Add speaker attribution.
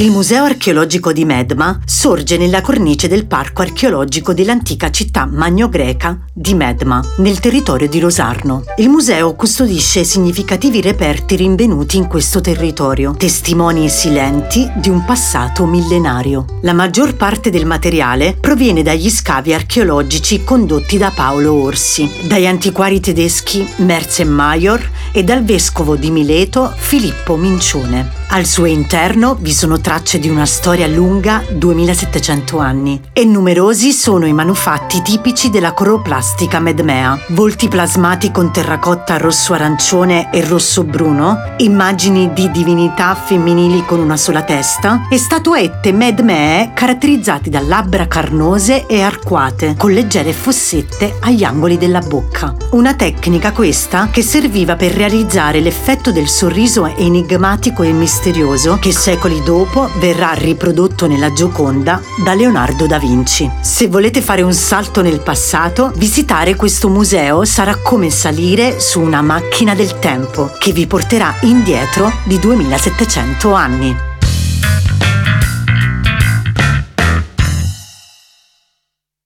Speaker 1: Il Museo archeologico di Medma sorge nella cornice del parco archeologico dell'antica città magno-greca di Medma, nel territorio di Rosarno. Il museo custodisce significativi reperti rinvenuti in questo territorio, testimoni silenti di un passato millenario. La maggior parte del materiale proviene dagli scavi archeologici condotti da Paolo Orsi, dagli antiquari tedeschi Merzenmaior e dal vescovo di Mileto Filippo Mincione. Al suo interno vi sono tracce di una storia lunga 2700 anni e numerosi sono i manufatti tipici della coroplastica medmea, volti plasmati con terracotta rosso-arancione e rosso-bruno, immagini di divinità femminili con una sola testa e statuette medmee caratterizzate da labbra carnose e arcuate, con leggere fossette agli angoli della bocca. Una tecnica questa che serviva per realizzare l'effetto del sorriso enigmatico e misterioso misterioso che secoli dopo verrà riprodotto nella Gioconda da Leonardo da Vinci. Se volete fare un salto nel passato, visitare questo museo sarà come salire su una macchina del tempo che vi porterà indietro di 2700 anni.